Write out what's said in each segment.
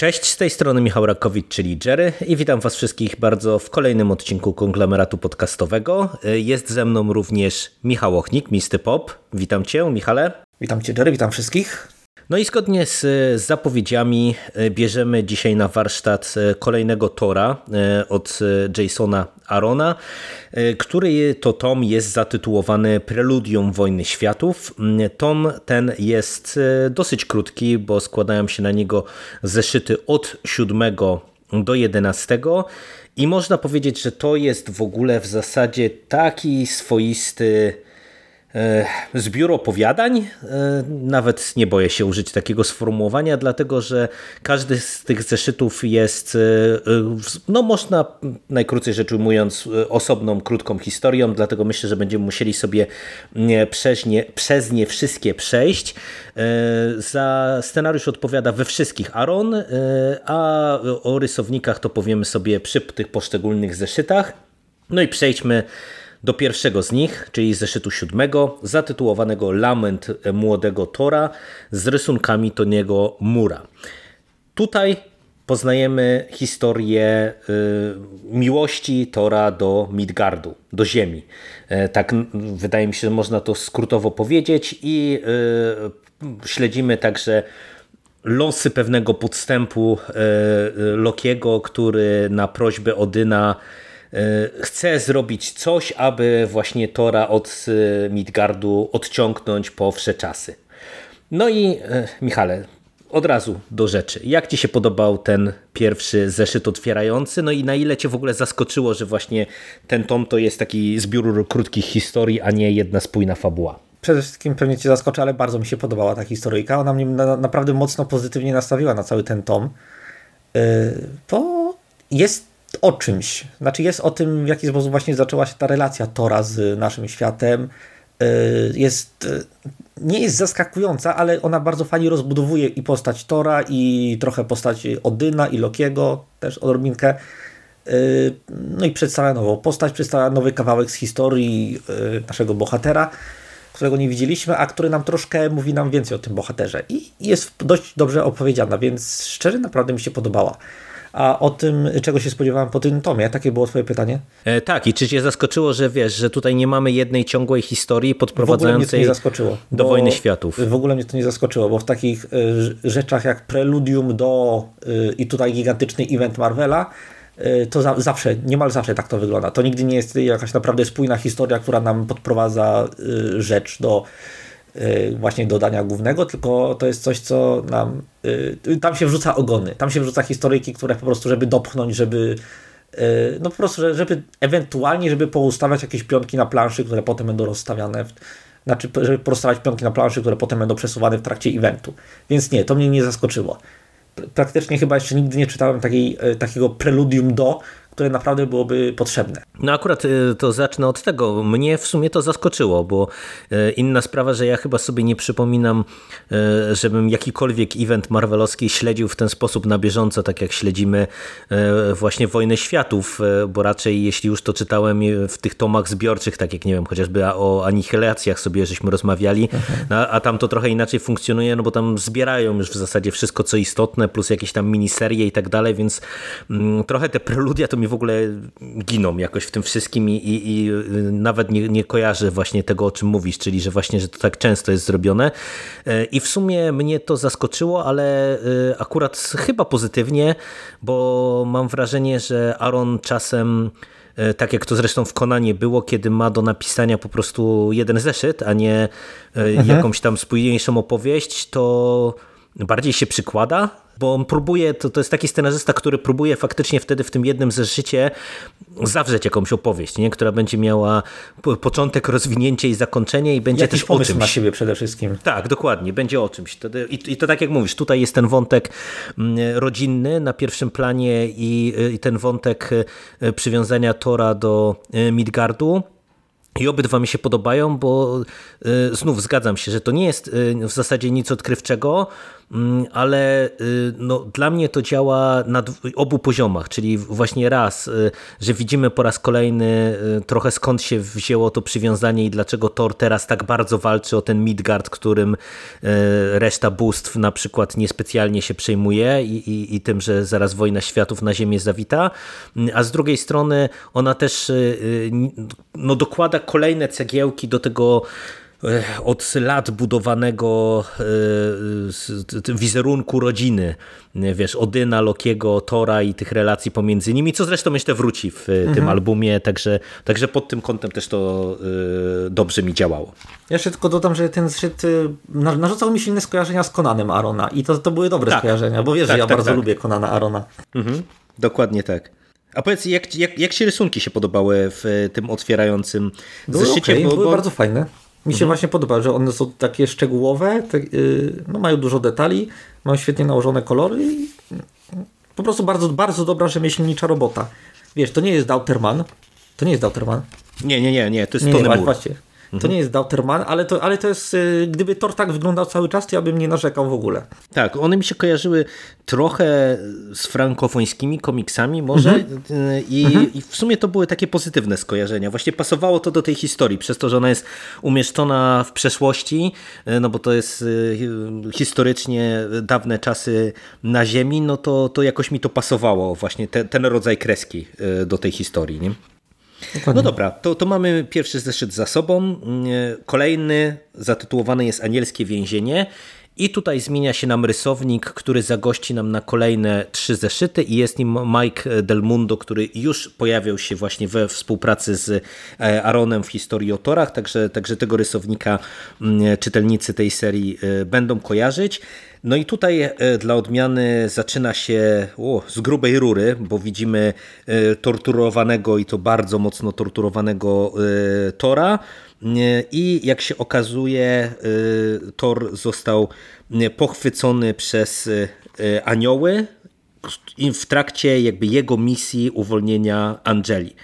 Cześć, z tej strony Michał Rakowicz, czyli Jerry i witam was wszystkich bardzo w kolejnym odcinku konglomeratu podcastowego. Jest ze mną również Michał Ochnik, Misty Pop. Witam cię, Michale. Witam cię, Jerry, witam wszystkich. No i zgodnie z zapowiedziami e, bierzemy dzisiaj na warsztat e, kolejnego Tora e, od Jasona Arona, który to tom jest zatytułowany Preludium Wojny Światów. Mm, tom ten jest dosyć krótki, bo składają się na niego zeszyty od 7 do 11 i można powiedzieć, że to jest w ogóle w zasadzie taki swoisty zbiór opowiadań. E, nawet nie boję się użyć takiego sformułowania, dlatego że każdy z tych zeszytów jest, e, no można najkrócej rzecz ujmując, osobną, krótką historią, dlatego myślę, że będziemy musieli sobie przez nie, przez nie wszystkie przejść. Za scenariusz odpowiada we wszystkich Aaron, a o rysownikach to powiemy sobie przy tych poszczególnych zeszytach. No i przejdźmy do pierwszego z nich, czyli zeszytu siódmego, zatytułowanego Lament Młodego Tora z rysunkami Toniego Mura. Tutaj poznajemy historię y, miłości Tora do Midgardu, do ziemi. E, tak wydaje mi się, że można to skrótowo powiedzieć i y, śledzimy także losy pewnego podstępu e, Lokiego, który na prośbę Odyna chce zrobić coś, aby właśnie Tora od e, Midgardu odciągnąć po wsze czasy. No i e, Michale, od razu do rzeczy. Jak Ci się podobał ten pierwszy zeszyt otwierający? No i na ile Cię w ogóle zaskoczyło, że właśnie ten tom to jest taki zbiór krótkich historii, a nie jedna spójna fabuła? Przede wszystkim pewnie Cię zaskoczy, ale bardzo mi się podobała ta historyjka. Ona mnie na, naprawdę mocno pozytywnie nastawiła na cały ten tom. Yy, bo jest o czymś. Znaczy jest o tym, w jaki sposób właśnie zaczęła się ta relacja Tora z naszym światem. Y, jest, y, nie jest zaskakująca, ale ona bardzo fajnie rozbudowuje i postać Tora, i trochę postać Odyna, i Lokiego, też odrobinkę. Y, no i przedstawia nową postać, przedstawia nowy kawałek z historii naszego bohatera, którego nie widzieliśmy, a który nam troszkę mówi nam więcej o tym bohaterze. I jest dość dobrze opowiedziana, więc szczerze naprawdę mi się podobała a o tym, czego się spodziewałem po tym tomie. Takie było twoje pytanie? E, tak, i czy cię zaskoczyło, że wiesz, że tutaj nie mamy jednej ciągłej historii podprowadzającej do Wojny Światów? W ogóle mnie to nie zaskoczyło, bo w takich y, rzeczach jak preludium do y, i tutaj gigantyczny event Marvela, y, to za, zawsze, niemal zawsze tak to wygląda. To nigdy nie jest jakaś naprawdę spójna historia, która nam podprowadza rzecz do właśnie dodania głównego, tylko to jest coś, co nam. Y, tam się wrzuca ogony, tam się wrzuca historyjki, które po prostu, żeby dopchnąć, żeby. Y, no po prostu, żeby ewentualnie, żeby poustawiać jakieś pionki na planszy, które potem będą rozstawiane. W, znaczy, żeby porozstawiać pionki na planszy, które potem będą przesuwane w trakcie eventu. Więc nie, to mnie nie zaskoczyło. Praktycznie chyba jeszcze nigdy nie czytałem takiej, takiego preludium do, które naprawdę byłoby potrzebne. No akurat y, to zacznę od tego. Mnie w sumie to zaskoczyło, bo y, inna sprawa, że ja chyba sobie nie przypominam, y, żebym jakikolwiek event marvelowski śledził w ten sposób na bieżąco, tak jak śledzimy właśnie Wojnę Światów, bo raczej jeśli już to czytałem w tych tomach zbiorczych, tak jak nie wiem, chociażby o anihilacjach sobie żeśmy rozmawiali, mhm. a tam to trochę inaczej funkcjonuje, no bo tam zbierają już w zasadzie wszystko co istotne, plus jakieś tam miniserie i tak dalej, więc mm, trochę te preludia to mi w ogóle giną jakoś w tym wszystkim i, i, i nawet nie, nie kojarzę właśnie tego, o czym mówisz, czyli że właśnie, że to tak często jest zrobione. E, I w sumie mnie to zaskoczyło, ale e, akurat chyba pozytywnie, bo mam wrażenie, że Aaron czasem e, tak jak to zresztą w Konanie było, kiedy ma do napisania po prostu jeden zeszyt, a nie mhm. jakąś tam spójniejszą opowieść, to bardziej się przykłada bo on próbuje, to, to jest taki scenarzysta, który próbuje faktycznie wtedy w tym jednym zeszycie zawrzeć jakąś opowieść, nie? która będzie miała początek, rozwinięcie i zakończenie i będzie Jakiś też o czymś. na siebie przede wszystkim. Tak, dokładnie, będzie o czymś. I, I, to tak jak mówisz, tutaj jest ten wątek mm, rodzinny na pierwszym planie i, i ten wątek y, przywiązania Tora do y, Midgardu I obydwa mi się podobają, bo y, znów zgadzam się, że to nie jest w zasadzie nic odkrywczego, ale y, no, dla mnie to działa na obu poziomach, czyli właśnie raz, że widzimy po raz kolejny trochę skąd się wzięło to przywiązanie i dlaczego Thor teraz tak bardzo walczy o ten Midgard, którym reszta bóstw na przykład niespecjalnie się przejmuje i, i, i tym, że zaraz wojna światów na ziemię zawita, a z drugiej strony ona też no, dokłada kolejne cegiełki do tego od lat budowanego e, wizerunku rodziny, wiesz, Odyna, Lokiego, Tora i tych relacji pomiędzy nimi, co zresztą jeszcze wróci w mhm. tym albumie, także, także pod tym kątem też to e, dobrze mi działało. Ja jeszcze tylko dodam, że ten zszyt narzucał mi silne skojarzenia z Konanem Arona i to, to były dobre tak. skojarzenia, bo wiesz, tak, że ja tak, bardzo tak. lubię Konana Arona. Mhm. Dokładnie tak. A powiedz, jak, jak, jak ci rysunki się podobały w tym otwierającym były zeszycie? Okay, bo, były bo... bardzo fajne. Mi się mhm. właśnie podoba, że one są takie szczegółowe, te, yy, no mają dużo detali, mają świetnie nałożone kolory i po prostu bardzo, bardzo dobra rzemieślnicza robota. Wiesz, to nie jest Dauterman. To nie jest Dauterman. Nie, nie, nie, nie, to jest nie, Tony nie, Właśnie. To nie jest Dauterman, ale to, ale to jest, y, gdyby Thor tak wyglądał cały czas, to ja bym nie narzekał w ogóle. Tak, one mi się kojarzyły trochę z frankofońskimi komiksami może mhm. Y, I, mhm. i w sumie to były takie pozytywne skojarzenia. Właśnie pasowało to do tej historii, przez to, że ona jest umieszczona w przeszłości, y, no bo to jest historycznie dawne czasy na Ziemi, no to, to jakoś mi to pasowało, właśnie te, ten rodzaj kreski do tej historii. Nie? Dokładnie. No dobra, to, to mamy pierwszy zeszyt za sobą. Kolejny zatytułowany jest Anielskie Więzienie. I tutaj zmienia się nam rysownik, który zagości nam na kolejne trzy zeszyty i jest nim Mike Del Mundo, który już pojawiał się właśnie we współpracy z e, Aaronem w historii o torach, także, także tego rysownika czytelnicy tej serii e, będą kojarzyć. No i tutaj e, dla odmiany zaczyna się o, z grubej rury, bo widzimy e, torturowanego i to bardzo mocno torturowanego e, Tora. I jak się okazuje, Thor został pochwycony przez anioły w trakcie jakby jego misji uwolnienia Angeli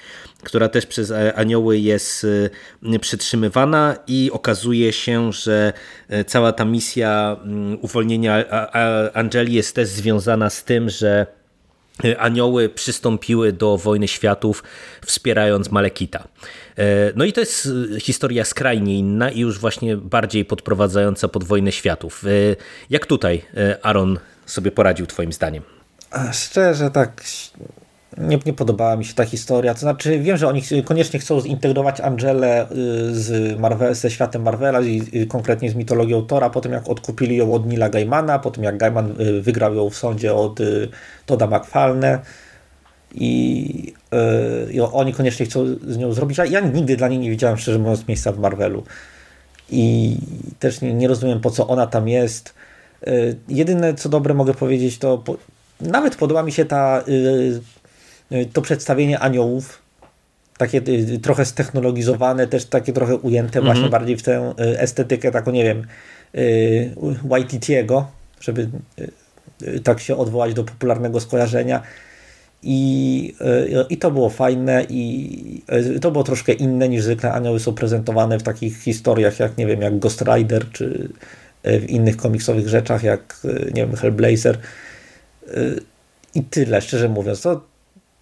która też przez anioły jest y, przytrzymywana i okazuje się, że y, cała ta misja mm, uwolnienia Angeli jest też związana z tym, że anioły przystąpiły do wojny światów wspierając Malekita. No i to jest historia skrajnie inna i już właśnie bardziej podprowadzająca pod wojnę światów. Jak tutaj Aaron sobie poradził twoim zdaniem? Szczerze tak nie, nie podobała mi się ta historia. To znaczy, wiem, że oni koniecznie chcą zintegrować Angelę y, z Marvel, ze światem Marvela i konkretnie z mitologią Tora, po tym jak odkupili ją od Nila Gaimana, po tym jak Gaiman y, wygrał ją w sądzie od y, Toda McFarlane i, i oni koniecznie chcą z nią zrobić. Ja nigdy dla niej nie widziałem, szczerze mówiąc, miejsca w Marvelu. I też nie, nie rozumiem, po co ona tam jest. Jedyne, co dobre mogę powiedzieć, to po, nawet podoba mi się ta to przedstawienie aniołów, takie y, trochę stechnologizowane, też takie trochę ujęte właśnie mhm. bardziej w tę y, estetykę taką, nie wiem, Waititiego, żeby tak się odwołać do popularnego skojarzenia. I, I to było fajne i to było troszkę inne niż zwykle anioły są prezentowane w takich historiach jak, nie wiem, jak Ghost Rider czy w innych komiksowych rzeczach jak, nie wiem, Hellblazer. I tyle, szczerze mówiąc. To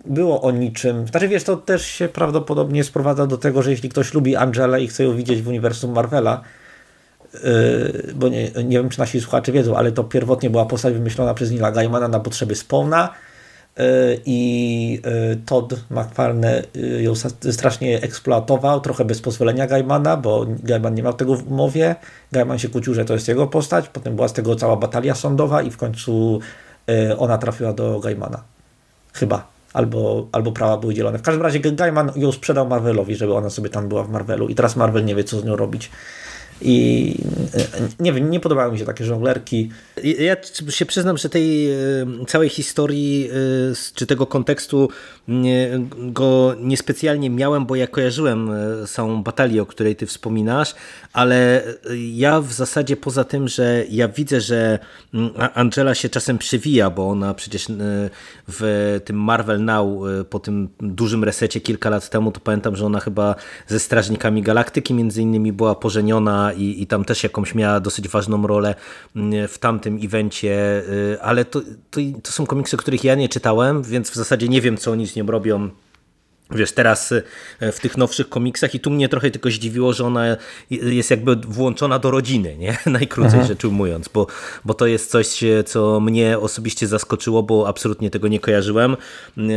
było o niczym. Znaczy wiesz, to też się prawdopodobnie sprowadza do tego, że jeśli ktoś lubi Angelę i chce ją widzieć w uniwersum Marvela, yy, bo nie, nie wiem, czy nasi słuchacze wiedzą, ale to pierwotnie była postać wymyślona przez Nila Gaimana na potrzeby Spawna yy, i yy, Todd McFarlane ją strasznie eksploatował, trochę bez pozwolenia Gaimana, bo Gaiman nie miał tego w umowie. Gaiman się kłócił, że to jest jego postać, potem była z tego cała batalia sądowa i w końcu ona trafiła do Gaimana. Chyba albo, albo prawa były dzielone. W każdym razie Gaiman ją sprzedał Marvelowi, żeby ona sobie tam była w Marvelu i teraz Marvel nie wie, co z nią robić. I nie wiem, nie podobały mi się takie żonglerki. Ja się przyznam, że tej całej historii czy tego kontekstu go niespecjalnie miałem, bo ja kojarzyłem całą batalię, o której ty wspominasz, ale ja w zasadzie poza tym, że ja widzę, że Angela się czasem przewija, bo ona przecież w tym Marvel Now po tym dużym resecie kilka lat temu, to pamiętam, że ona chyba ze Strażnikami Galaktyki między innymi była pożeniona i, i tam też jakąś miała dosyć ważną rolę w tamtym evencie, y, ale to, to, to są komiksy, których ja nie czytałem, więc w zasadzie nie wiem, co oni z nią robią Wiesz, teraz e, w tych nowszych komiksach i tu mnie trochę tylko zdziwiło, że ona jest jakby włączona do rodziny, nie? Najkrócej mhm. rzecz ujmując, bo, bo to jest coś, co mnie osobiście zaskoczyło, bo absolutnie tego nie kojarzyłem,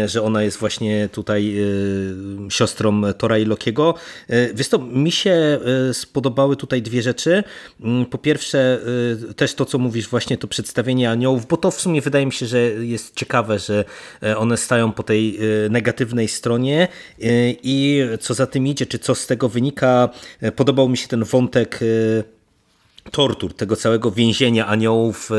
że ona jest właśnie tutaj y, siostrą Tora i Lokiego. Y, wiesz to, mi się y, spodobały tutaj dwie rzeczy. Mm, po pierwsze, też to, co mówisz, właśnie to przedstawienie aniołów, bo to w sumie wydaje mi się, że jest ciekawe, że one stają po tej negatywnej stronie, i co za tym idzie, czy co z tego wynika, podobał mi się ten wątek tortur, tego całego więzienia aniołów,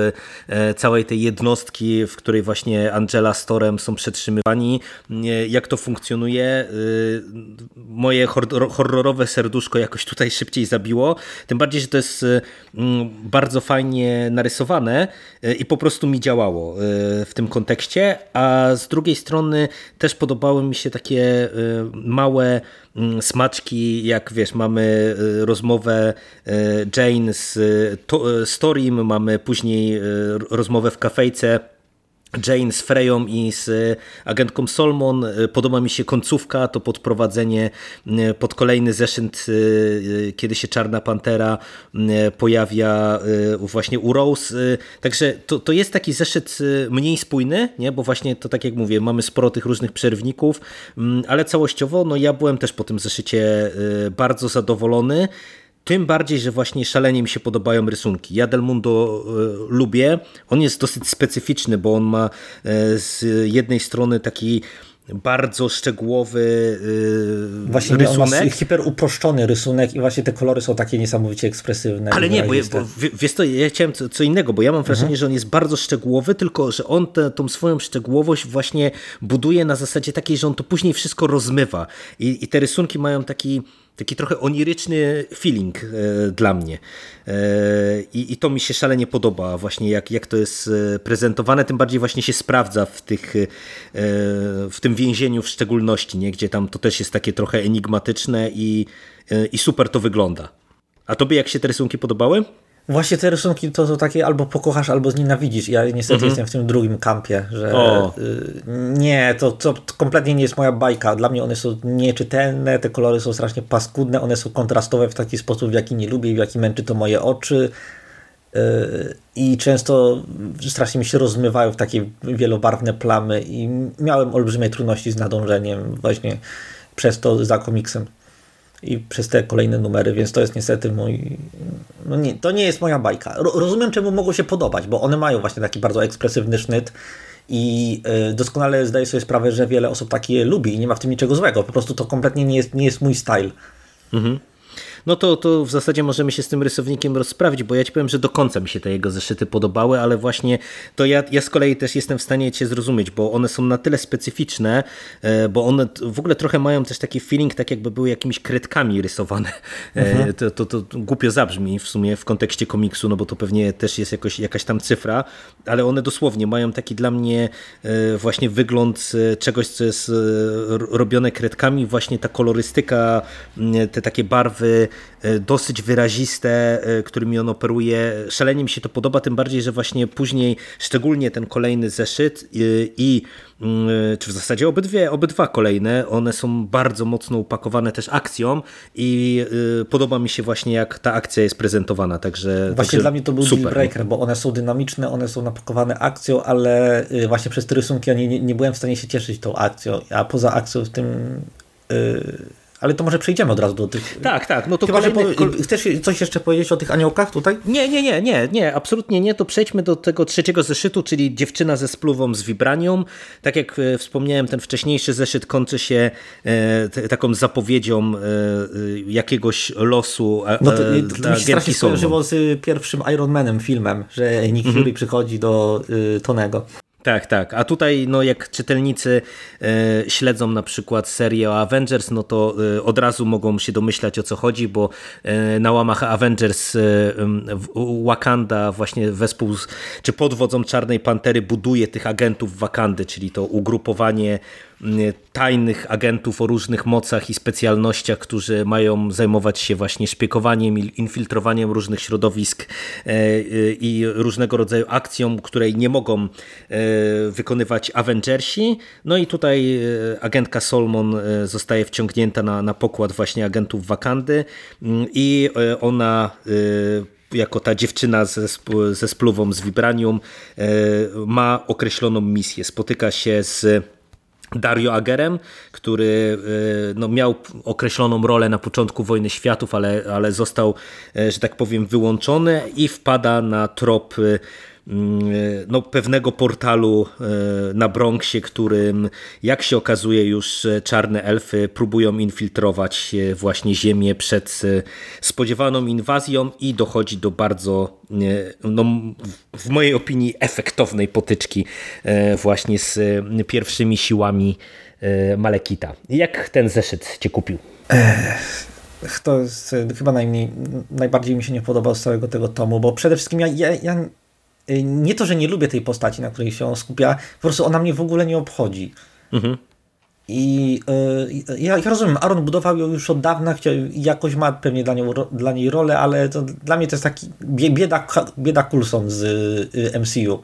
e, całej tej jednostki, w której właśnie Angela z Torem są przetrzymywani. Jak to funkcjonuje? E, moje horrorowe serduszko jakoś tutaj szybciej zabiło. Tym bardziej, że to jest e, bardzo fajnie narysowane i po prostu mi działało w tym kontekście, a z drugiej strony też podobały mi się takie małe smaczki, jak wiesz, mamy y, rozmowę y, Jane z y, Storim, mamy później rozmowę w kafejce Jane z Freją i z agentką Solmon. Podoba mi się końcówka, to podprowadzenie pod kolejny zeszyt, kiedy się Czarna Pantera pojawia właśnie u Rose. Także to, to jest taki zeszyt mniej spójny, nie? bo właśnie to tak jak mówię, mamy sporo tych różnych przerwników, ale całościowo no ja byłem też po tym zeszycie bardzo zadowolony. Tym bardziej, że właśnie szalenie mi się podobają rysunki. Ja Del Mundo y, lubię. On jest dosyć specyficzny, bo on ma y, z jednej strony taki bardzo szczegółowy yy, właśnie rysunek. Właśnie hiper uproszczony rysunek i właśnie te kolory są takie niesamowicie ekspresywne. Ale nie, bo, bo wiesz to, ja chciałem co, co innego, bo ja mam wrażenie, mhm. że on jest bardzo szczegółowy, tylko że on tę tą swoją szczegółowość właśnie buduje na zasadzie takiej, że on to później wszystko rozmywa i, i te rysunki mają taki taki trochę oniryczny feeling e, dla mnie. E, I, I, to mi się szalenie podoba, właśnie jak, jak to jest e, prezentowane, tym bardziej właśnie się sprawdza w, tych, w tym więzieniu w szczególności, nie? gdzie tam to też jest takie trochę enigmatyczne i, i super to wygląda. A tobie jak się te rysunki podobały? Właśnie te rysunki to są takie albo pokochasz, albo znienawidzisz. Ja niestety mhm. jestem w tym drugim kampie, że y, nie, to, to, kompletnie nie jest moja bajka. Dla mnie one są nieczytelne, te kolory są strasznie paskudne, one są kontrastowe w taki sposób, w jaki nie lubię, w jaki męczy to moje oczy. Y, I często strasznie mi się rozmywają w takie wielobarwne plamy i miałem olbrzymie trudności z nadążeniem właśnie przez to za komiksem i przez te kolejne numery, więc to jest niestety mój. No nie, to nie jest moja bajka. Rozumiem, czemu mogło się podobać, bo one mają właśnie taki bardzo ekspresywny sznyt i y, doskonale zdaję sobie sprawę, że wiele osób takie lubi i nie ma w tym niczego złego. Po prostu to kompletnie nie jest, nie jest mój style. Mhm no to, to w zasadzie możemy się z tym rysownikiem rozprawić, bo ja ci powiem, że do końca mi się te jego zeszyty podobały, ale właśnie to ja, ja z kolei też jestem w stanie cię zrozumieć, bo one są na tyle specyficzne, e, bo one w ogóle trochę mają też taki feeling, tak jakby były jakimiś kredkami rysowane. E, mhm. To, to, to głupio zabrzmi w sumie w kontekście komiksu, no bo to pewnie też jest jakoś, jakaś tam cyfra, ale one dosłownie mają taki dla mnie e, właśnie wygląd czegoś, co jest robione kredkami, właśnie ta kolorystyka, te takie barwy dosyć wyraziste, e, którymi on operuje. Szalenie mi się to podoba, tym bardziej, że właśnie później, szczególnie ten kolejny zeszyt e, i mm, czy w zasadzie obydwie, obydwa kolejne, one są bardzo mocno upakowane też akcją i podoba mi się właśnie jak ta akcja jest prezentowana, także Właśnie także dla mnie to był super. breaker, bo one są dynamiczne, one są napakowane akcją, ale właśnie przez te rysunki ja nie, nie byłem w stanie się cieszyć tą akcją, a poza akcją w tym Ale to może przejdziemy od razu do tych. Tak, tak. No to Chyba, kolejny, po, chcesz coś jeszcze powiedzieć o tych aniołkach tutaj? Nie, nie, nie, nie, nie, absolutnie nie. To przejdźmy do tego trzeciego zeszytu, czyli dziewczyna ze spluwą z Vibranium. Tak jak e, wspomniałem, ten wcześniejszy zeszyt kończy się e, taką zapowiedzią e, jakiegoś losu e, no to, dla to mi się strasznie skojarzyło z pierwszym Iron Manem filmem, że Nick Fury mhm. przychodzi do y, Tonego. Tak, tak. A tutaj, no jak czytelnicy e, śledzą na przykład serię o Avengers, no to e, od razu mogą się domyślać o co chodzi, bo e, na łamach Avengers e, Wakanda właśnie wespół, z, czy pod wodzą Czarnej Pantery buduje tych agentów Wakandy, czyli to ugrupowanie tajnych agentów o różnych mocach i specjalnościach, którzy mają zajmować się właśnie szpiekowaniem i infiltrowaniem różnych środowisk e, e, i różnego rodzaju akcją, której nie mogą e, wykonywać Avengersi. No i tutaj agentka Solomon zostaje wciągnięta na, na pokład właśnie agentów Wakandy i ona jako ta dziewczyna ze, ze spluwą z Vibranium ma określoną misję. Spotyka się z Dario Agerem, który e, no, miał określoną rolę na początku Wojny Światów, ale, ale został, e, że tak powiem, wyłączony i wpada na trop Mm, no, pewnego portalu e, na Bronxie, którym jak się okazuje już e, czarne elfy próbują infiltrować e, właśnie ziemię przed spodziewaną inwazją i dochodzi do bardzo, no, w mojej opinii, efektownej potyczki właśnie z pierwszymi siłami Malekita. Jak ten zeszyt cię kupił? To jest chyba najmniej, najbardziej mi się nie podobał z całego tego tomu, bo przede wszystkim ja, ja, ja nie to, że nie lubię tej postaci, na której się on skupia, po prostu ona mnie w ogóle nie obchodzi. Mhm. I y, ja, ja, rozumiem, Aaron budował ją już od dawna, chciał, jakoś ma pewnie dla, nią, dla niej rolę, ale to, dla mnie to jest taki bieda, bieda Coulson z y, MCU.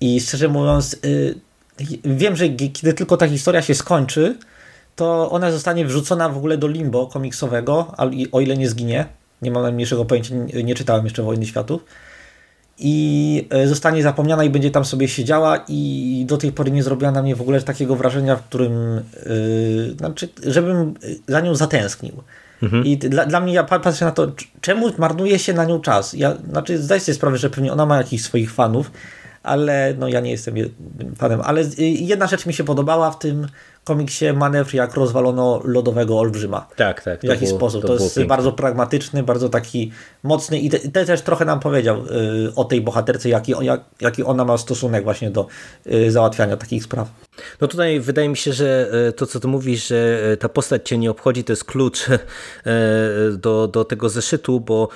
I szczerze mówiąc, y, wiem, że kiedy tylko ta historia się skończy, to ona zostanie wrzucona w ogóle do limbo komiksowego, o ile nie zginie. Nie mam najmniejszego pojęcia, nie czytałem jeszcze Wojny Światów i e, zostanie zapomniana i będzie tam sobie siedziała i do tej pory nie zrobiła na mnie w ogóle takiego wrażenia, w którym yy, znaczy, żebym za nią zatęsknił. Mhm. I dla, dla mnie, ja patrzę na to, czemu marnuje się na nią czas. Ja, znaczy, zdaję sobie sprawę, że pewnie ona ma jakichś swoich fanów, ale no ja nie jestem fanem. Ale y, jedna rzecz mi się podobała w tym komiksie manewr, jak rozwalono lodowego olbrzyma. Tak, tak. W jaki było, sposób. To, to jest piękne. bardzo pragmatyczny, bardzo taki mocny i te, te też trochę nam powiedział y, o tej bohaterce, jaki, jak, jaki ona ma stosunek właśnie do y, załatwiania takich spraw. No tutaj wydaje mi się, że y, to co ty mówisz, że y, ta postać cię nie obchodzi, to jest klucz do, do tego zeszytu, bo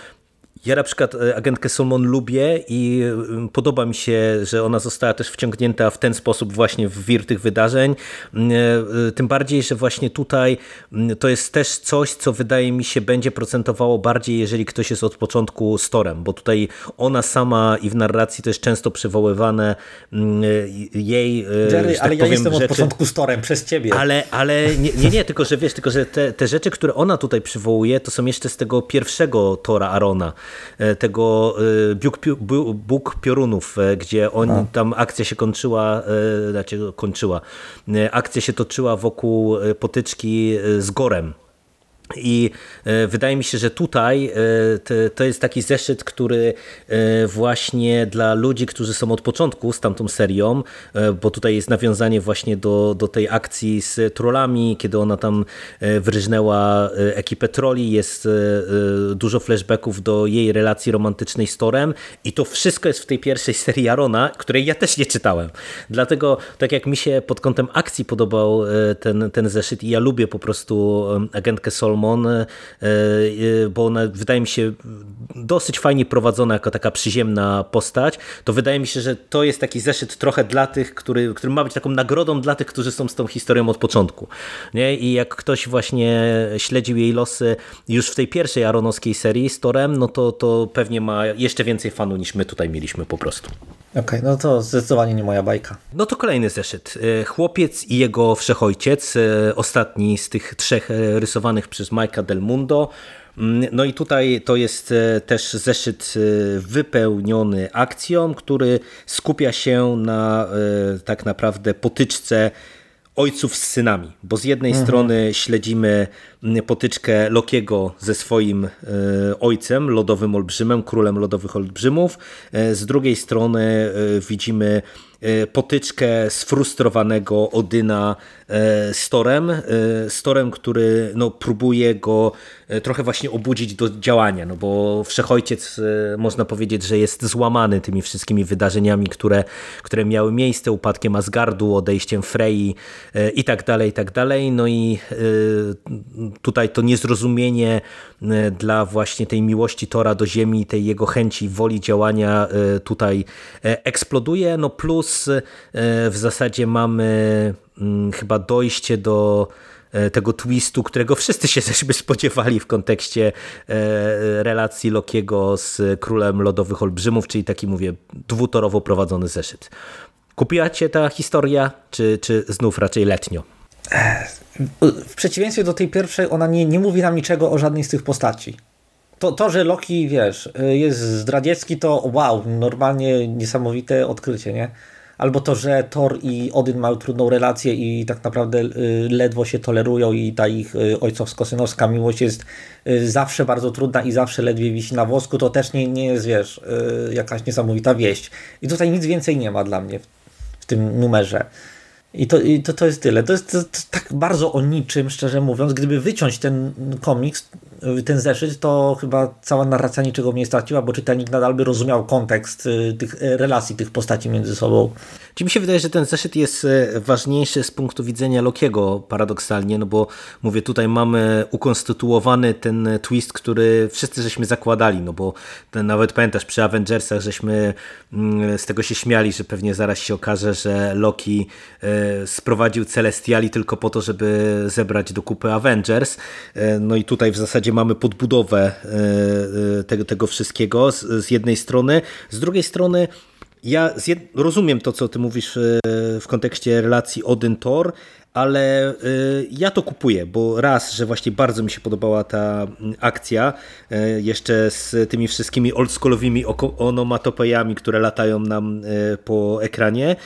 ja na przykład e, agentkę Solomon lubię i e, podoba mi się, że ona została też wciągnięta w ten sposób właśnie w wir tych wydarzeń. Mm, e, tym bardziej, że właśnie tutaj mm, to jest też coś, co wydaje mi się będzie procentowało bardziej, jeżeli ktoś jest od początku storem, bo tutaj ona sama i w narracji to jest często przywoływane mm, jej, Jerry, tak ale powiem, ja jestem rzeczy, od początku storem przez ciebie. Ale, ale nie, nie, nie, tylko że wiesz, tylko że te, te rzeczy, które ona tutaj przywołuje, to są jeszcze z tego pierwszego Tora Arona, E, tego e, Bóg, Bóg Piorunów, e, gdzie on, A. tam akcja się kończyła, znaczy kończyła, akcja się toczyła wokół potyczki z Gorem, i e, wydaje mi się, że tutaj e, to jest taki zeszyt, który e, właśnie dla ludzi, którzy są od początku z tamtą serią, bo tutaj jest nawiązanie właśnie do, do tej akcji z trollami, kiedy ona tam wryżnęła ekipę troli, jest dużo flashbacków do jej relacji romantycznej z Torem i to wszystko jest w tej pierwszej serii Arona, której ja też nie czytałem. Dlatego tak jak mi się pod kątem akcji podobał ten, ten zeszyt i ja lubię po prostu agentkę Sol Solomon, e, e, bo ona wydaje mi się dosyć fajnie prowadzona jako taka przyziemna postać, to wydaje mi się, że to jest taki zeszyt trochę dla tych, który, który ma być taką nagrodą dla tych, którzy są z tą historią od początku. Nie? I jak ktoś właśnie śledził jej losy już w tej pierwszej aronowskiej serii z Torem, no to, to pewnie ma jeszcze więcej fanu niż my tutaj mieliśmy po prostu. Okej, okay, no to zdecydowanie nie moja bajka. No to kolejny zeszyt. E, Chłopiec i jego wszechojciec, ostatni z tych trzech rysowanych przez Majka Del Mundo. Mm, no i tutaj to jest e, też zeszyt e, wypełniony akcją, który skupia się na e, tak naprawdę potyczce ojców z synami, bo z jednej mhm. strony śledzimy potyczkę Lokiego ze swoim e, ojcem, lodowym olbrzymem, królem lodowych olbrzymów, e, z drugiej strony e, widzimy potyczkę sfrustrowanego Odyna z Torem, z Torem, który no, próbuje go trochę właśnie obudzić do działania, no bo Wszechojciec można powiedzieć, że jest złamany tymi wszystkimi wydarzeniami, które, które miały miejsce, upadkiem Asgardu, odejściem Frey i tak dalej, i tak dalej, no i tutaj to niezrozumienie e, dla właśnie tej miłości Tora do ziemi, tej jego chęci, woli działania e, tutaj e, eksploduje. No plus w zasadzie mamy chyba dojście do tego twistu, którego wszyscy się żeśmy spodziewali w kontekście relacji Lokiego z Królem Lodowych Olbrzymów, czyli taki, mówię, dwutorowo prowadzony zeszyt. Kupiła cię ta historia, czy, czy znów raczej letnio? w przeciwieństwie do tej pierwszej, ona nie, nie mówi nam niczego o żadnej z tych postaci. To, to, że Loki, wiesz, jest zdradziecki, to wow, normalnie niesamowite odkrycie, nie? Albo to, że Thor i Odyn mają trudną relację i tak naprawdę y, ledwo się tolerują i ta ich y, ojcowsko-synowska miłość jest y, zawsze bardzo trudna i zawsze ledwie wisi na wosku, to też nie, nie jest, wiesz, jakaś niesamowita wieść. I tutaj nic więcej nie ma dla mnie w, w tym numerze. I to, i to, to jest tyle. To jest, to, to tak bardzo o niczym, szczerze mówiąc. Gdyby wyciąć ten komiks, ten zeszyt, to chyba cała narracja niczego nie straciła, bo czytelnik nadal by rozumiał kontekst y, tych y, relacji tych postaci między sobą. Czy mi się wydaje, że ten zeszyt jest e, ważniejszy z punktu widzenia Lokiego paradoksalnie, no bo mówię, tutaj mamy ukonstytuowany ten twist, który wszyscy żeśmy zakładali, no bo ten, nawet pamiętasz przy Avengersach, żeśmy mm, z tego się śmiali, że pewnie zaraz się okaże, że Loki sprowadził Celestiali tylko po to, żeby zebrać do kupy Avengers. No i tutaj w zasadzie mamy podbudowę tego, tego wszystkiego z, z jednej strony, z drugiej strony ja rozumiem to, co ty mówisz e, w kontekście relacji Odyn-Thor, ale y, ja to kupuję, bo raz, że właśnie bardzo mi się podobała ta mm, akcja, y, jeszcze z tymi wszystkimi oldschoolowymi onomatopejami, które latają nam y, po ekranie,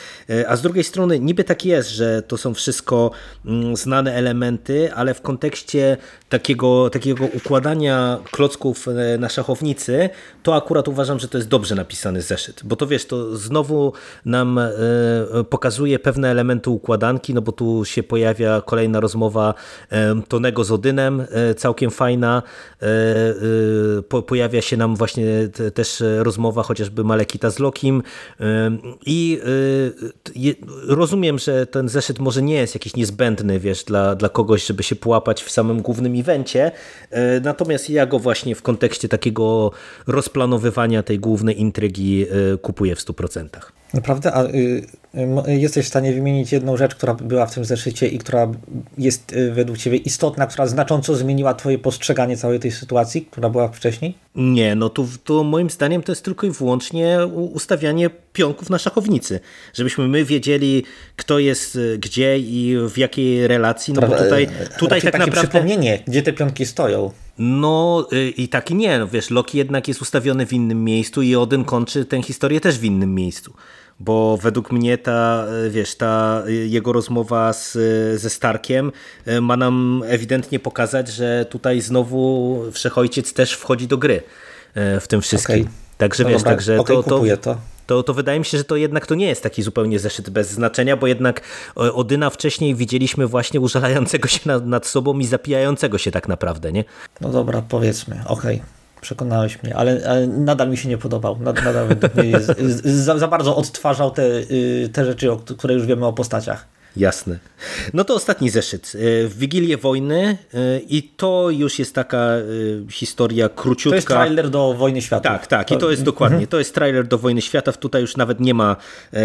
a z drugiej strony niby tak jest, że to są wszystko mm, znane elementy, ale w kontekście takiego, takiego układania klocków na szachownicy, to akurat uważam, że to jest dobrze napisany zeszyt, bo to wiesz, to znowu nam pokazuje pewne elementy układanki, no bo tu się pojawia kolejna rozmowa Tonego z Odynem, e, całkiem fajna. E, e, pojawia się nam właśnie też rozmowa chociażby Malekita z Lokim i rozumiem, że ten zeszyt może nie jest jakiś niezbędny, wiesz, dla, dla kogoś, żeby się połapać w samym głównym evencie, natomiast ja go właśnie w kontekście takiego rozplanowywania tej głównej intrygi kupuję w 100%. Naprawdę? A y, jesteś w stanie wymienić jedną rzecz, która była w tym zeszycie i która jest y, według Ciebie istotna, która znacząco zmieniła Twoje postrzeganie całej tej sytuacji, która była wcześniej? Nie, no to, to moim zdaniem to jest tylko i wyłącznie ustawianie pionków na szachownicy. Żebyśmy my wiedzieli, kto jest gdzie i w jakiej relacji, no bo tutaj, tutaj tak takie naprawdę... przypomnienie, gdzie te pionki stoją. No i tak i nie, no wiesz, Loki jednak jest ustawiony w innym miejscu i Odyn kończy tę historię też w innym miejscu bo według mnie ta, wiesz, ta jego rozmowa z, ze Starkiem e, ma nam ewidentnie pokazać, że tutaj znowu Wszechojciec też wchodzi do gry e, w tym wszystkim. Okay. Także no wiesz, dobra, także okay, to, to, to, to, to wydaje mi się, że to jednak to nie jest taki zupełnie zeszyt bez znaczenia, bo jednak e, Odyna wcześniej widzieliśmy właśnie użalającego się nad, nad sobą i zapijającego się tak naprawdę, nie? No dobra, powiedzmy, okej. Okay. Przekonałeś mnie, ale, ale, nadal mi się nie podobał. Nadal za, za, bardzo odtwarzał te, y, te rzeczy, które już wiemy o postaciach. Jasne. No to ostatni zeszyt. E, w Wigilię Wojny e, i to już jest taka e, historia króciutka. To jest trailer do Wojny Świata. Tak, tak. I to jest dokładnie. Mhm. To jest trailer do Wojny Świata. Tutaj już nawet nie ma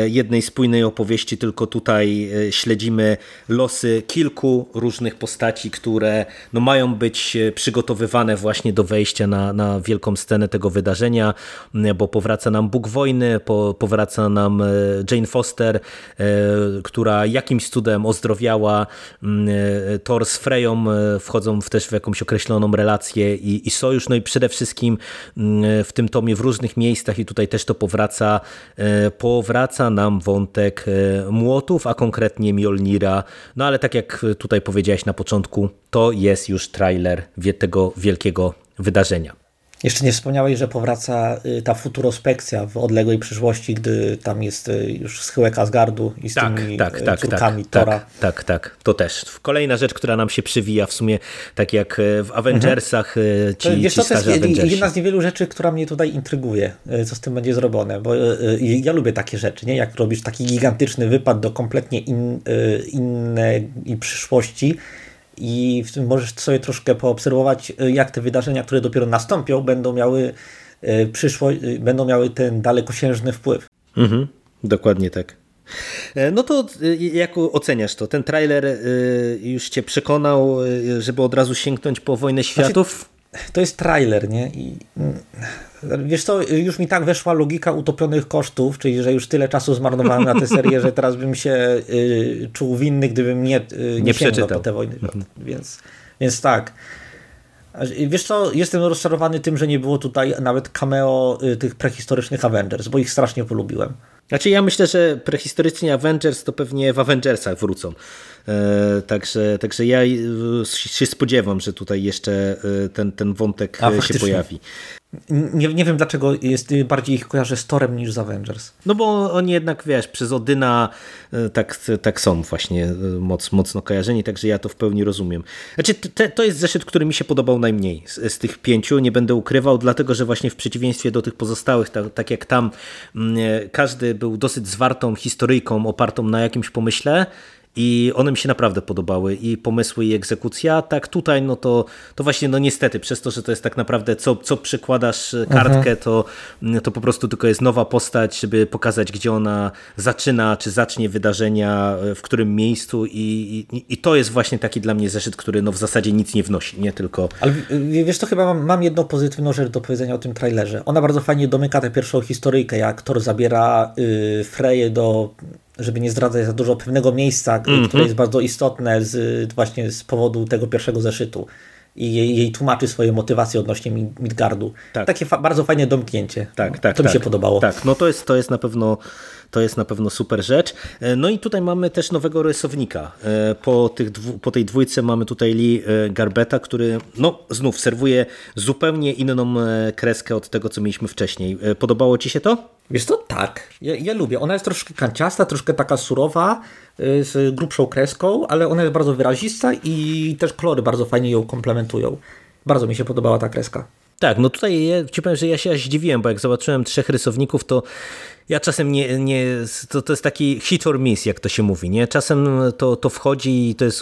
jednej spójnej opowieści, tylko tutaj śledzimy losy kilku różnych postaci, które no, mają być przygotowywane właśnie do wejścia na, na wielką scenę tego wydarzenia, bo powraca nam Bóg Wojny, po, powraca nam Jane Foster, która jakim jakimś cudem ozdrowiała, mm, Thor z Freją wchodzą w też w jakąś określoną relację i, i sojusz, no i przede wszystkim mm, w tym tomie w różnych miejscach i tutaj też to powraca, powraca nam wątek młotów, a konkretnie Mjolnira, no ale tak jak tutaj powiedziałeś na początku, to jest już trailer tego wielkiego wydarzenia. Jeszcze nie wspomniałeś, że powraca y, ta futurospekcja w odległej przyszłości, gdy tam jest y, już schyłek Asgardu i z tak, tymi tak, tak, córkami tak, Tora. Tak, tak, tak, to też. Kolejna rzecz, która nam się przywija w sumie, tak jak w Avengersach mhm. ci, Wiesz, ci to jest Avengersi. jedna z niewielu rzeczy, która mnie tutaj intryguje, co z tym będzie zrobione, bo ja lubię takie rzeczy, nie? jak robisz taki gigantyczny wypad do kompletnie in, innej przyszłości, i możesz sobie troszkę poobserwować, y, jak te wydarzenia, które dopiero nastąpią, będą miały y, przyszłość, y, będą miały ten dalekosiężny wpływ. Mhm, dokładnie tak. E, no to jak oceniasz to? Ten trailer już cię przekonał, żeby od razu sięgnąć po Wojnę znaczy, Światów? Znaczy, to jest trailer, nie? I mm, Wiesz co, już mi tak weszła logika utopionych kosztów, czyli że już tyle czasu zmarnowałem na tę serię, że teraz bym się y, czuł winny, gdybym nie, y, nie, nie przeczytał po te wojny. Mhm. Więc, więc tak. Wiesz co, jestem rozczarowany tym, że nie było tutaj nawet cameo y, tych prehistorycznych Avengers, bo ich strasznie polubiłem. Znaczy ja myślę, że prehistoryczni Avengers to pewnie w Avengersach wrócą. E, także, także ja się spodziewam, że tutaj jeszcze e, ten, ten wątek A, się pojawi. Nie, nie wiem dlaczego jest bardziej ich kojarzę z Torem niż z Avengers. No bo oni jednak, wiesz, przez Odyna e, tak, tak są właśnie moc, mocno kojarzeni, także ja to w pełni rozumiem. Znaczy, te, to jest zeszyt, który mi się podobał najmniej z, z, tych pięciu, nie będę ukrywał, dlatego, że właśnie w przeciwieństwie do tych pozostałych, tak, tak jak tam, mm, każdy był dosyć zwartą historyjką opartą na jakimś pomyśle, i one mi się naprawdę podobały i pomysły i egzekucja, tak tutaj no to, to właśnie no niestety przez to, że to jest tak naprawdę co, co przykładasz e, kartkę mhm. to, to po prostu tylko jest nowa postać, żeby pokazać gdzie ona zaczyna, czy zacznie wydarzenia, e, w którym miejscu i, i, i to jest właśnie taki dla mnie zeszyt, który no w zasadzie nic nie wnosi, nie tylko... Ale wiesz to chyba mam, mam jedną pozytywną rzecz do powiedzenia o tym trailerze. Ona bardzo fajnie domyka tę pierwszą historyjkę, jak Thor zabiera y, Freję do żeby nie zdradzać za dużo pewnego miejsca, mm -hmm. które jest bardzo istotne z, właśnie z powodu tego pierwszego zeszytu i jej, jej tłumaczy swoje motywacje odnośnie Midgardu. Tak. Takie fa bardzo fajne domknięcie. Tak, tak, to tak, mi się podobało. Tak, no to jest, to jest na pewno to jest na pewno super rzecz. E, no i tutaj mamy też nowego rysownika. E, po, tych po tej dwójce mamy tutaj Lee e, Garbeta, który no znów serwuje zupełnie inną kreskę od tego, co mieliśmy wcześniej. Podobało Ci się to? Wiesz to tak. Ja, ja lubię. Ona jest troszkę kanciasta, troszkę taka surowa, z grubszą kreską, ale ona jest bardzo wyrazista i też kolory bardzo fajnie ją komplementują. Bardzo mi się podobała ta kreska. Tak, no tutaj ja ci powiem, że ja się zdziwiłem, bo jak zobaczyłem trzech rysowników, to ja czasem nie, nie to, to jest taki hit or miss, jak to się mówi, nie? Czasem to, to wchodzi i to jest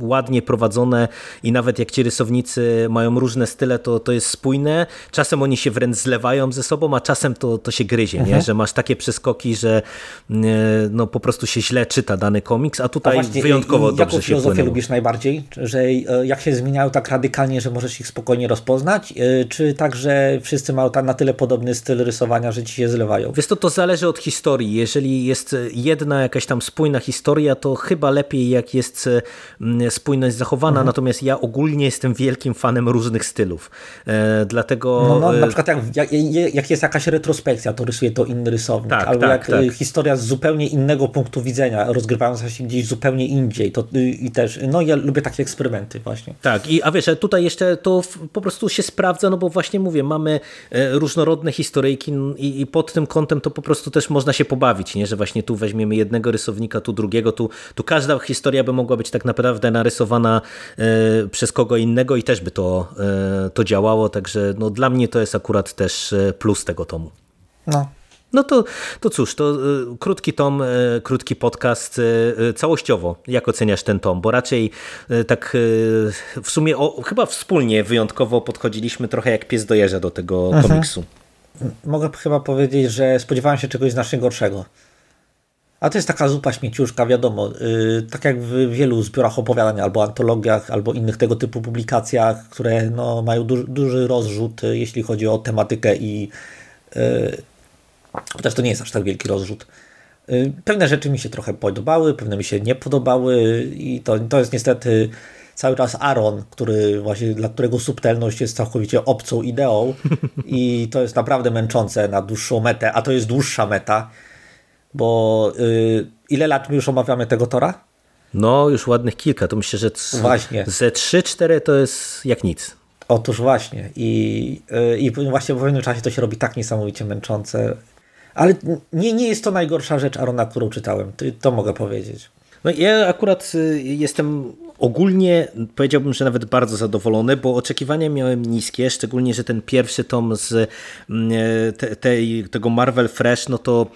ładnie prowadzone i nawet jak ci rysownicy mają różne style, to, to jest spójne. Czasem oni się wręcz zlewają ze sobą, a czasem to, to się gryzie, mhm. nie? Że masz takie przeskoki, że no, po prostu się źle czyta dany komiks, a tutaj a właśnie, wyjątkowo i, i dobrze się filozofię płynęło. lubisz najbardziej? Że e, jak się zmieniają tak radykalnie, że możesz ich spokojnie rozpoznać? E, czy tak, że wszyscy mają na tyle podobny styl rysowania, że ci się zlewają? Wiesz to, to zależy od historii. Jeżeli jest jedna jakaś tam spójna historia, to chyba lepiej jak jest mm, spójność zachowana, mhm. natomiast ja ogólnie jestem wielkim fanem różnych stylów. E, dlatego... No, no, na e, przykład jak, jak, jak, jest jakaś retrospekcja, to rysuje to inny rysownik. Tak, albo tak, jak tak. E, historia z zupełnie innego punktu widzenia, rozgrywająca się gdzieś zupełnie indziej. To, y, I też, no ja lubię takie eksperymenty właśnie. Tak, i, a wiesz, tutaj jeszcze to po prostu się sprawdza, no bo właśnie mówię, mamy różnorodne historyjki i, i pod tym kątem to po prostu też można się pobawić, nie? że właśnie tu weźmiemy jednego rysownika, tu drugiego, tu, tu każda historia by mogła być tak naprawdę narysowana e, przez kogo innego i też by to, e, to działało, także no, dla mnie to jest akurat też e, plus tego tomu. No, no to, to cóż, to krótki tom, krótki podcast. Całościowo, jak oceniasz ten tom? Bo raczej tak w sumie o, chyba wspólnie wyjątkowo podchodziliśmy trochę jak pies do jeża do tego. Mhm. Mogę chyba powiedzieć, że spodziewałem się czegoś znacznie gorszego. A to jest taka zupa śmieciuszka, wiadomo, yy, tak jak w wielu zbiorach opowiadań, albo antologiach, albo innych tego typu publikacjach, które no, mają duży, rozrzut, yy, jeśli chodzi o tematykę i yy, chociaż to nie jest aż tak wielki rozrzut. Y, Pewne rzeczy mi się trochę podobały, pewne mi się nie podobały i to, to jest niestety cały czas Aaron, który właśnie, dla którego subtelność jest całkowicie obcą ideą i to jest naprawdę męczące na dłuższą metę, a to jest dłuższa meta, bo y, ile lat my już omawiamy tego Tora? No, już ładnych kilka. To myślę, że Właśnie. ze 3-4 to jest jak nic. Otóż właśnie i, y, i właśnie w pewnym czasie to się robi tak niesamowicie męczące, ale nie, nie jest to najgorsza rzecz Arona, którą czytałem, to, to mogę powiedzieć. No ja akurat y, jestem ogólnie, powiedziałbym, że nawet bardzo zadowolony, bo oczekiwania miałem niskie, szczególnie, że ten pierwszy tom z mm, te, tej, tego Marvel Fresh, no to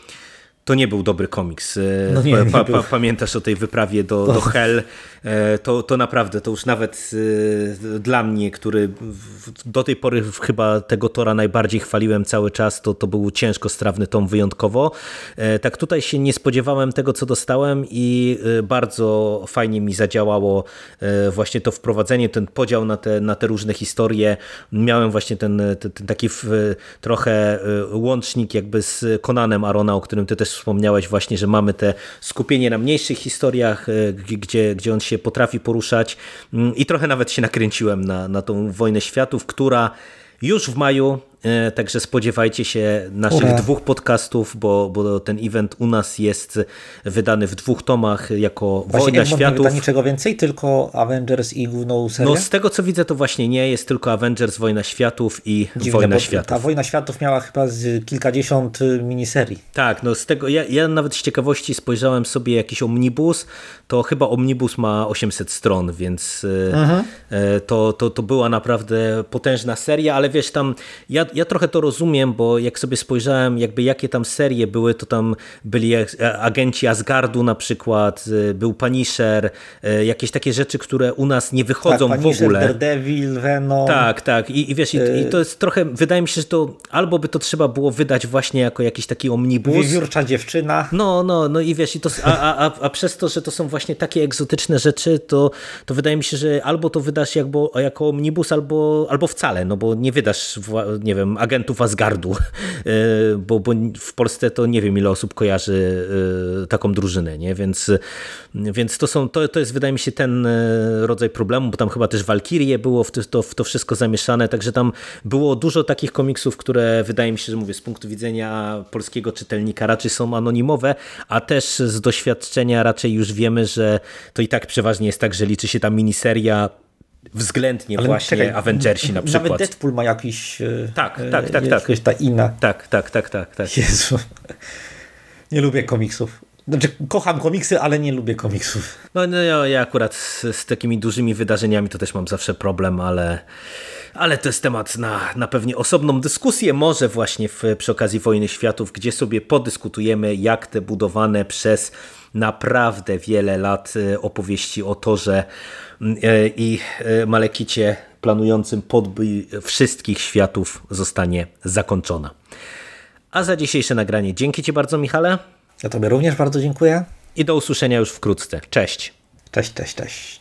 to nie był dobry komiks. Y, No nie, pa, pa, pamiętasz o tej wyprawie do, do Hell? E, To, to naprawdę, to już nawet y, dla mnie, który do tej pory chyba tego Tora najbardziej chwaliłem cały czas, to, to był ciężko strawny tom wyjątkowo. E, Tak tutaj się nie spodziewałem tego, co dostałem i bardzo fajnie mi zadziałało e, właśnie to wprowadzenie, ten podział na te, na te różne historie. Miałem właśnie ten, ten, taki w, trochę łącznik jakby z Conanem Arona, o którym ty też wspomniałeś właśnie, że mamy te skupienie na mniejszych historiach, g- gdzie, gdzie on się potrafi poruszać. Mm, i trochę nawet się nakręciłem na, na tą Wojnę Światów, która już w maju, e, także spodziewajcie się naszych Ura. dwóch podcastów, bo, bo ten event u nas jest wydany w dwóch tomach jako Właśnie Wojna Egmont nie Światów. wyda niczego więcej, tylko Avengers i główną serię? No z tego co widzę to właśnie nie, jest tylko Avengers, Wojna Światów i Dziwne, Wojna Światów. Ta Wojna Światów miała chyba kilkadziesiąt y, miniserii. Tak, no z tego, ja, ja nawet z ciekawości spojrzałem sobie jakiś omnibus, to chyba omnibus ma 800 stron, więc e, e, to, to, to była naprawdę potężna seria, ale wiesz tam, ja, ja trochę to rozumiem, bo jak sobie spojrzałem jakby jakie tam serie były, to tam byli agenci Asgardu na przykład, e, był Punisher, e, jakieś takie rzeczy, które u nas nie wychodzą tak, w ogóle. Daredevil, Venom. Tak, tak. I, i wiesz, i, i to jest trochę, wydaje mi się, że to albo by to trzeba było wydać właśnie jako jakiś taki omnibus. Wiewiórcza dziewczyna. No, no, no i wiesz, i to, a, a, a, przez to, że to są właśnie takie egzotyczne rzeczy, to, to wydaje mi się, że albo to wydasz jakbo, jako omnibus, albo, albo wcale, no bo nie wydasz, nie wiem, agentów Asgardu, e, bo, bo w Polsce to nie wiem, ile osób kojarzy e, taką drużynę, nie? Więc, więc to, są, to, to jest, wydaje mi się, ten e, rodzaj problemu, bo tam chyba też Walkirie było w to, w to wszystko zamieszane, także tam było dużo takich komiksów, które wydaje mi się, że mówię, z punktu widzenia polskiego czytelnika raczej są anonimowe, a też z doświadczenia raczej już wiemy, że to i tak przeważnie jest tak, że liczy się ta miniseria względnie Ale właśnie czekaj, Avengersi na przykład. Nawet Deadpool ma jakiś... e, Tak, tak, tak, tak. Ta inna. Tak, tak, tak, tak, tak. Jezu. Nie lubię komiksów. Znaczy, kocham komiksy, ale nie lubię komiksów. No, no ja, ja akurat z, z takimi dużymi wydarzeniami to też mam zawsze problem, ale, ale to jest temat na, na pewnie osobną dyskusję, może właśnie w, przy okazji Wojny Światów, gdzie sobie podyskutujemy, jak te budowane przez naprawdę wiele lat e, opowieści o Torze e, i e, Malekicie planującym podbój wszystkich światów zostanie zakończona. A za dzisiejsze nagranie dzięki Ci bardzo Michale Ja tobie również bardzo dziękuję. i do usłyszenia już wkrótce. Cześć! Cześć, cześć, cześć.